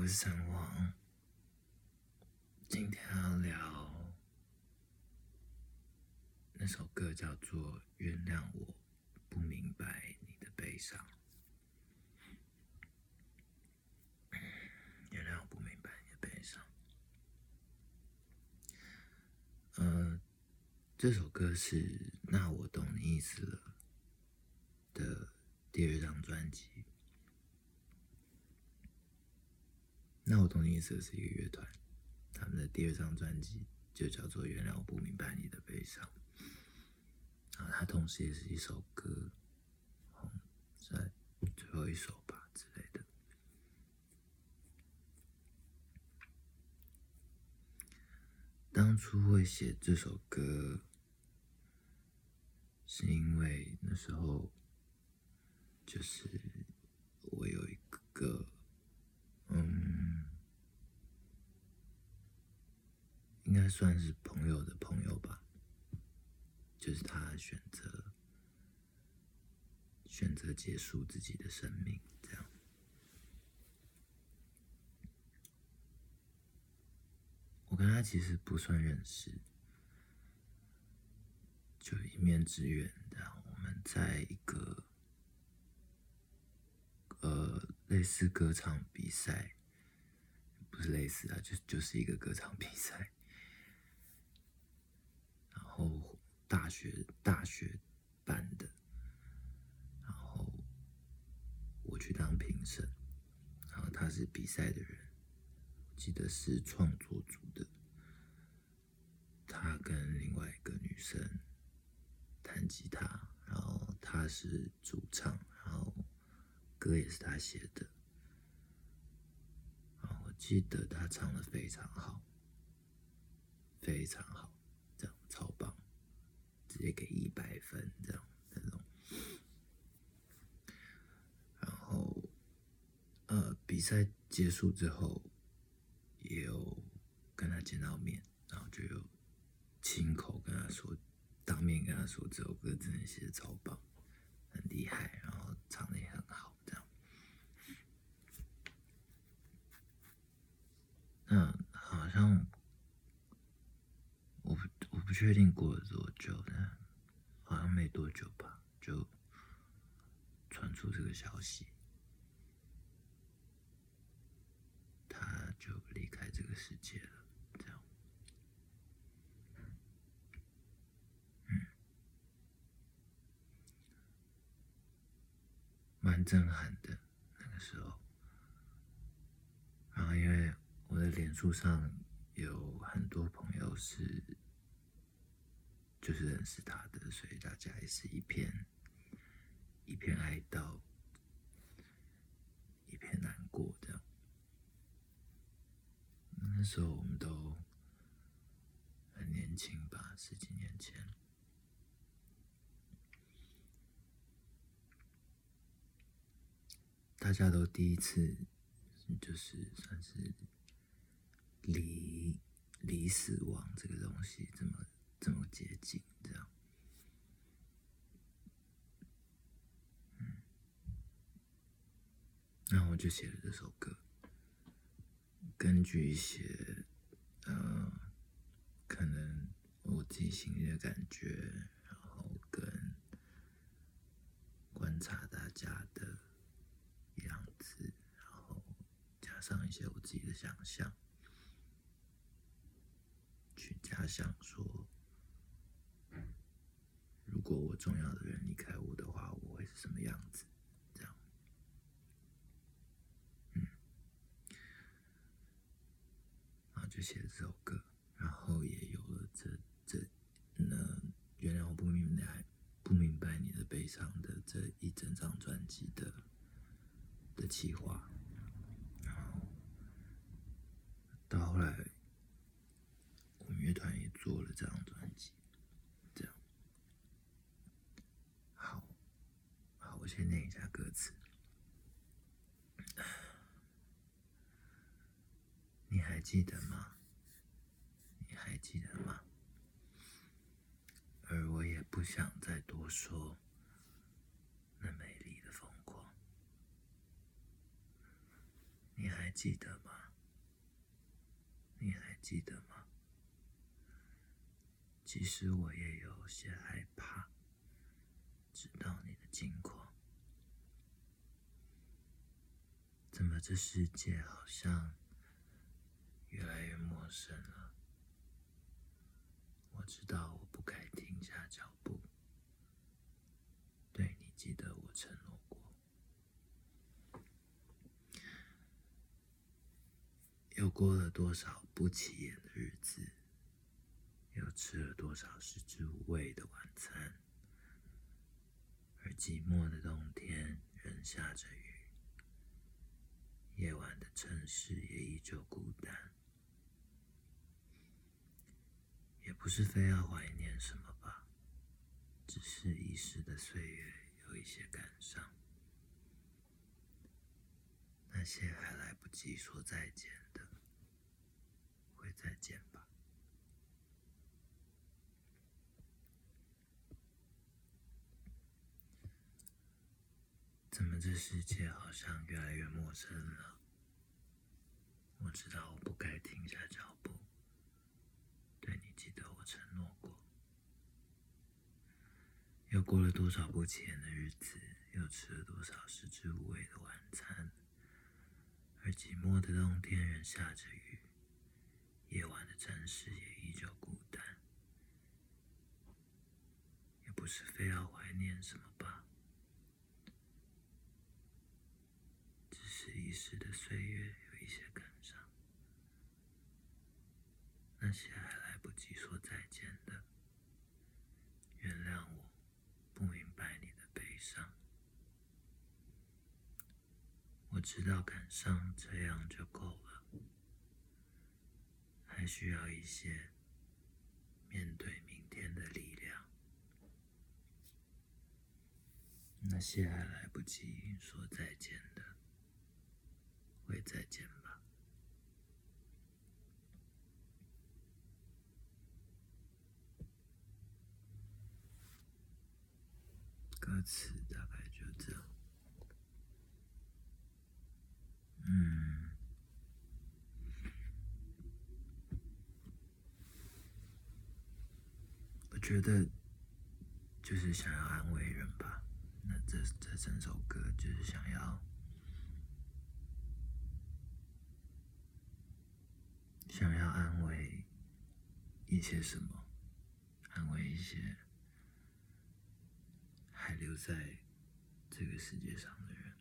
我是陈黄，今天要聊那首歌，叫做《原谅我不明白你的悲伤》。原谅我不明白你的悲伤。呃，这首歌是《那我懂你意思了》的第二张专辑。那我懂你意思是一个乐团，他们的第二张专辑就叫做《原谅我不明白你的悲伤》，然后它同时也是一首歌，在最后一首吧之类的。当初会写这首歌，是因为那时候就是我有一个。应该算是朋友的朋友吧，就是他选择选择结束自己的生命，这样。我跟他其实不算认识，就一面之缘。这样，我们在一个呃类似歌唱比赛，不是类似啊，就就是一个歌唱比赛。后大学大学办的，然后我去当评审，然后他是比赛的人，记得是创作组的，他跟另外一个女生弹吉他，然后他是主唱，然后歌也是他写的，然后我记得他唱的非常好，非常好。直接给一百分这样那种。然后，呃，比赛结束之后，也有跟他见到面，然后就有亲口跟他说，当面跟他说这首歌真的写的超棒，很厉害，然后唱的也很好，这样。那，好像。我不确定过了多久，呢没多久吧，就传出这个消息，他就离开这个世界了。这样，嗯，蛮震撼的那个时候。然后，因为我的脸书上有很多朋友是。就是认识他的，所以大家也是一片一片哀悼，一片难过这样。那时候我们都很年轻吧，十几年前，大家都第一次，就是算是离离死亡这个东西这么。这么接近，这样，嗯，然后我就写了这首歌，根据一些，呃，可能我自己心里的感觉，然后跟观察大家的样子，然后加上一些我自己的想象，去假想说。如果我重要的人离开我的话，我会是什么样子？这样，嗯，然后就写了这首歌，然后也有了这这那原谅我不明白不明白你的悲伤的这一整张专辑的的企划，然后到后来我们乐团也做了这张专辑。我先念一下歌词。你还记得吗？你还记得吗？而我也不想再多说那美丽的风光。你还记得吗？你还记得吗？其实我也有些害怕，知道你的近况。怎么这世界好像越来越陌生了？我知道我不该停下脚步，对你记得我承诺过。又过了多少不起眼的日子？又吃了多少食之无味的晚餐？而寂寞的冬天仍下着雨，夜晚的城市也依旧孤单。也不是非要怀念什么吧，只是遗失的岁月有一些感伤。那些还来不及说再见的，会再见吧。怎么这世界好像越来越陌生了？我知道我不该停下脚步，对你记得我承诺过。又过了多少不起眼的日子？又吃了多少食之无味的晚餐？而寂寞的冬天仍下着雨，夜晚的城市也依旧孤单。也不是非要怀念什么吧。只是遗失的岁月有一些感伤，那些还来不及说再见的，原谅我上。我知道赶上这样就够了，还需要一些面对明天的力量。那些还来不及说再见的。会再见吧。歌词大概就这样。嗯，我觉得就是想要安慰人吧。那这这整首歌就是想要。想要安慰一些什么？安慰一些还留在这个世界上的人，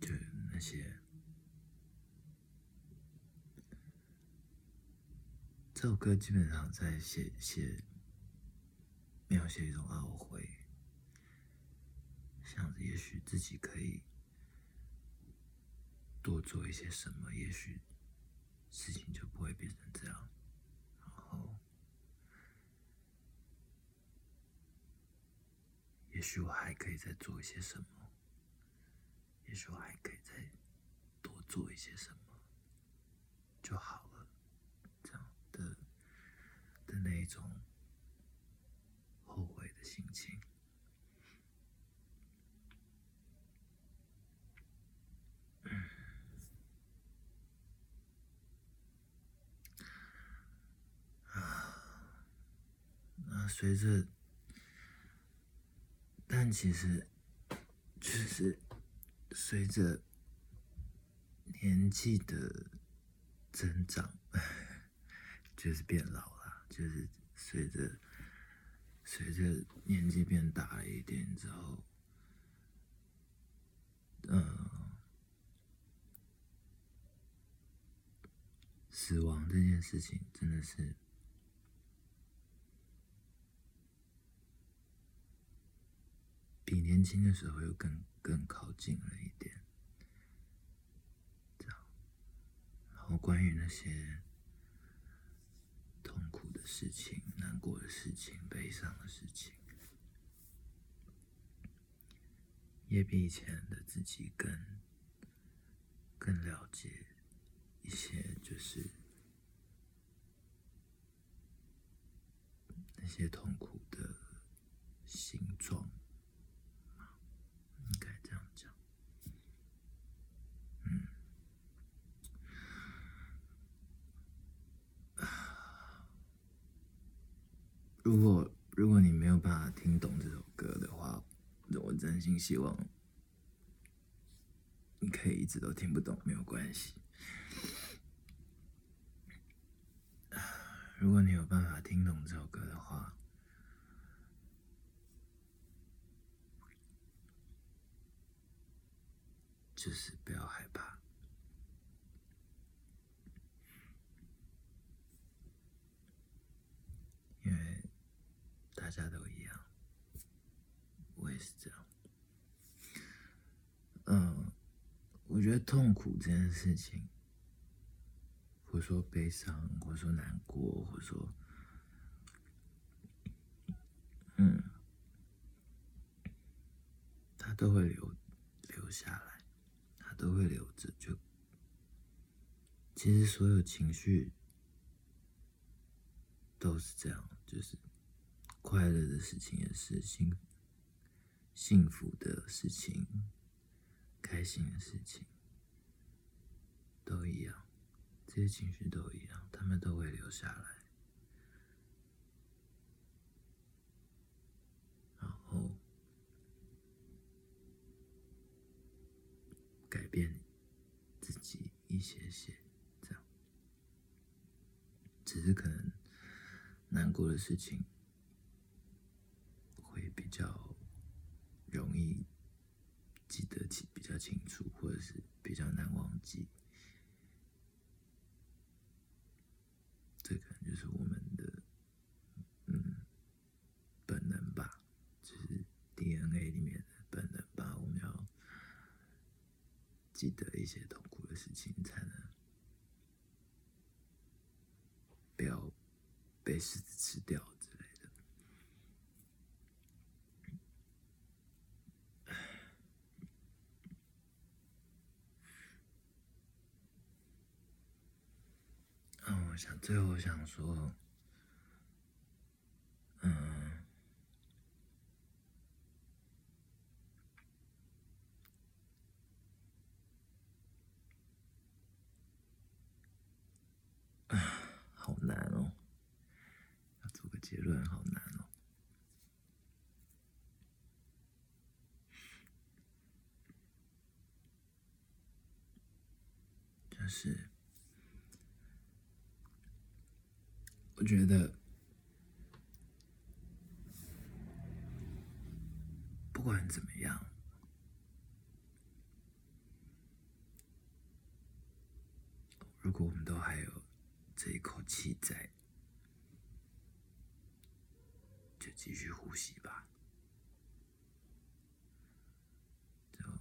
就那些这首歌基本上在写写描写一种懊悔。想着，也许自己可以多做一些什么，也许事情就不会变成这样。然后，也许我还可以再做一些什么，也许我还可以再多做一些什么就好了。这样的的那一种后悔的心情。随着，但其实就是随着年纪的增长，就是变老了。就是随着随着年纪变大了一点之后，嗯，死亡这件事情真的是。比年轻的时候又更更靠近了一点，这样。然后关于那些痛苦的事情、难过的事情、悲伤的事情，也比以前的自己更更了解一些，就是那些痛苦的。形状，应该这样讲。嗯，如果如果你没有办法听懂这首歌的话，我真心希望你可以一直都听不懂，没有关系。如果你有办法听懂这首歌的话，就是不要害怕，因为大家都一样，我也是这样。嗯，我觉得痛苦这件事情。或说悲伤，或说难过，或者说，嗯，他都会留留下来，他都会留着。就其实所有情绪都是这样，就是快乐的事情也是，幸幸福的事情，开心的事情都一样。这些情绪都一样，他们都会留下来，然后改变自己一些些，这样，只是可能难过的事情较容易记得起比较清楚，或者是比较难忘记。这可能就是我们的，嗯，本能吧，就是 DNA 里面的本能吧。我们要记得一些痛苦的事情，才能不要被狮子吃掉之类的。我想最后想说，嗯，好难哦，要做个结论，好难哦，就是。我觉得，不管怎么样，如果我们都还有这一口气在，就继续呼吸吧。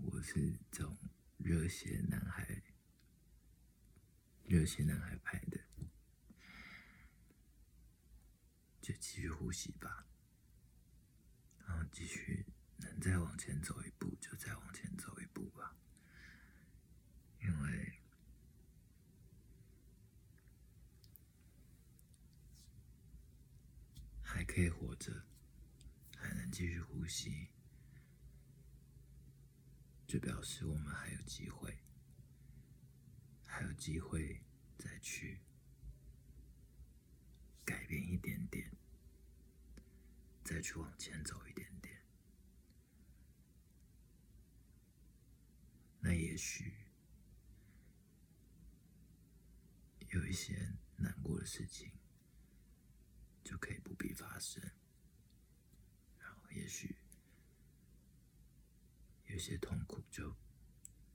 我是这种热血男孩，热血男孩派的。就继续呼吸吧，然后继续能再往前走一步就再往前走一步吧，因为还可以活着，还能继续呼吸，就表示我们还有机会，还有机会再去。改变一点点，再去往前走一点点，那也许有一些难过的事情就可以不必发生，然后也许有些痛苦就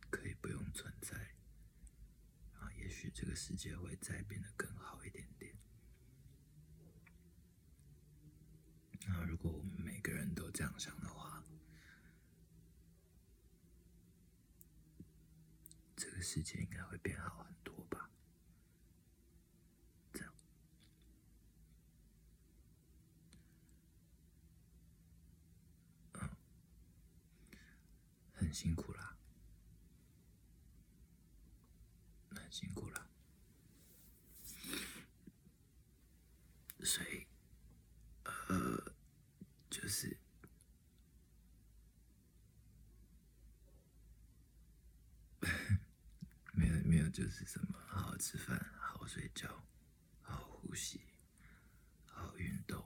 可以不用存在，啊也许这个世界会再变得更好一点点。那如果我们每个人都这样想的话，这个世界应该会变好很多吧？这样，嗯，很辛苦啦，很辛苦了，所以，不是？没有没有，就是什么好好吃饭，好好睡觉，好好呼吸，好好运动。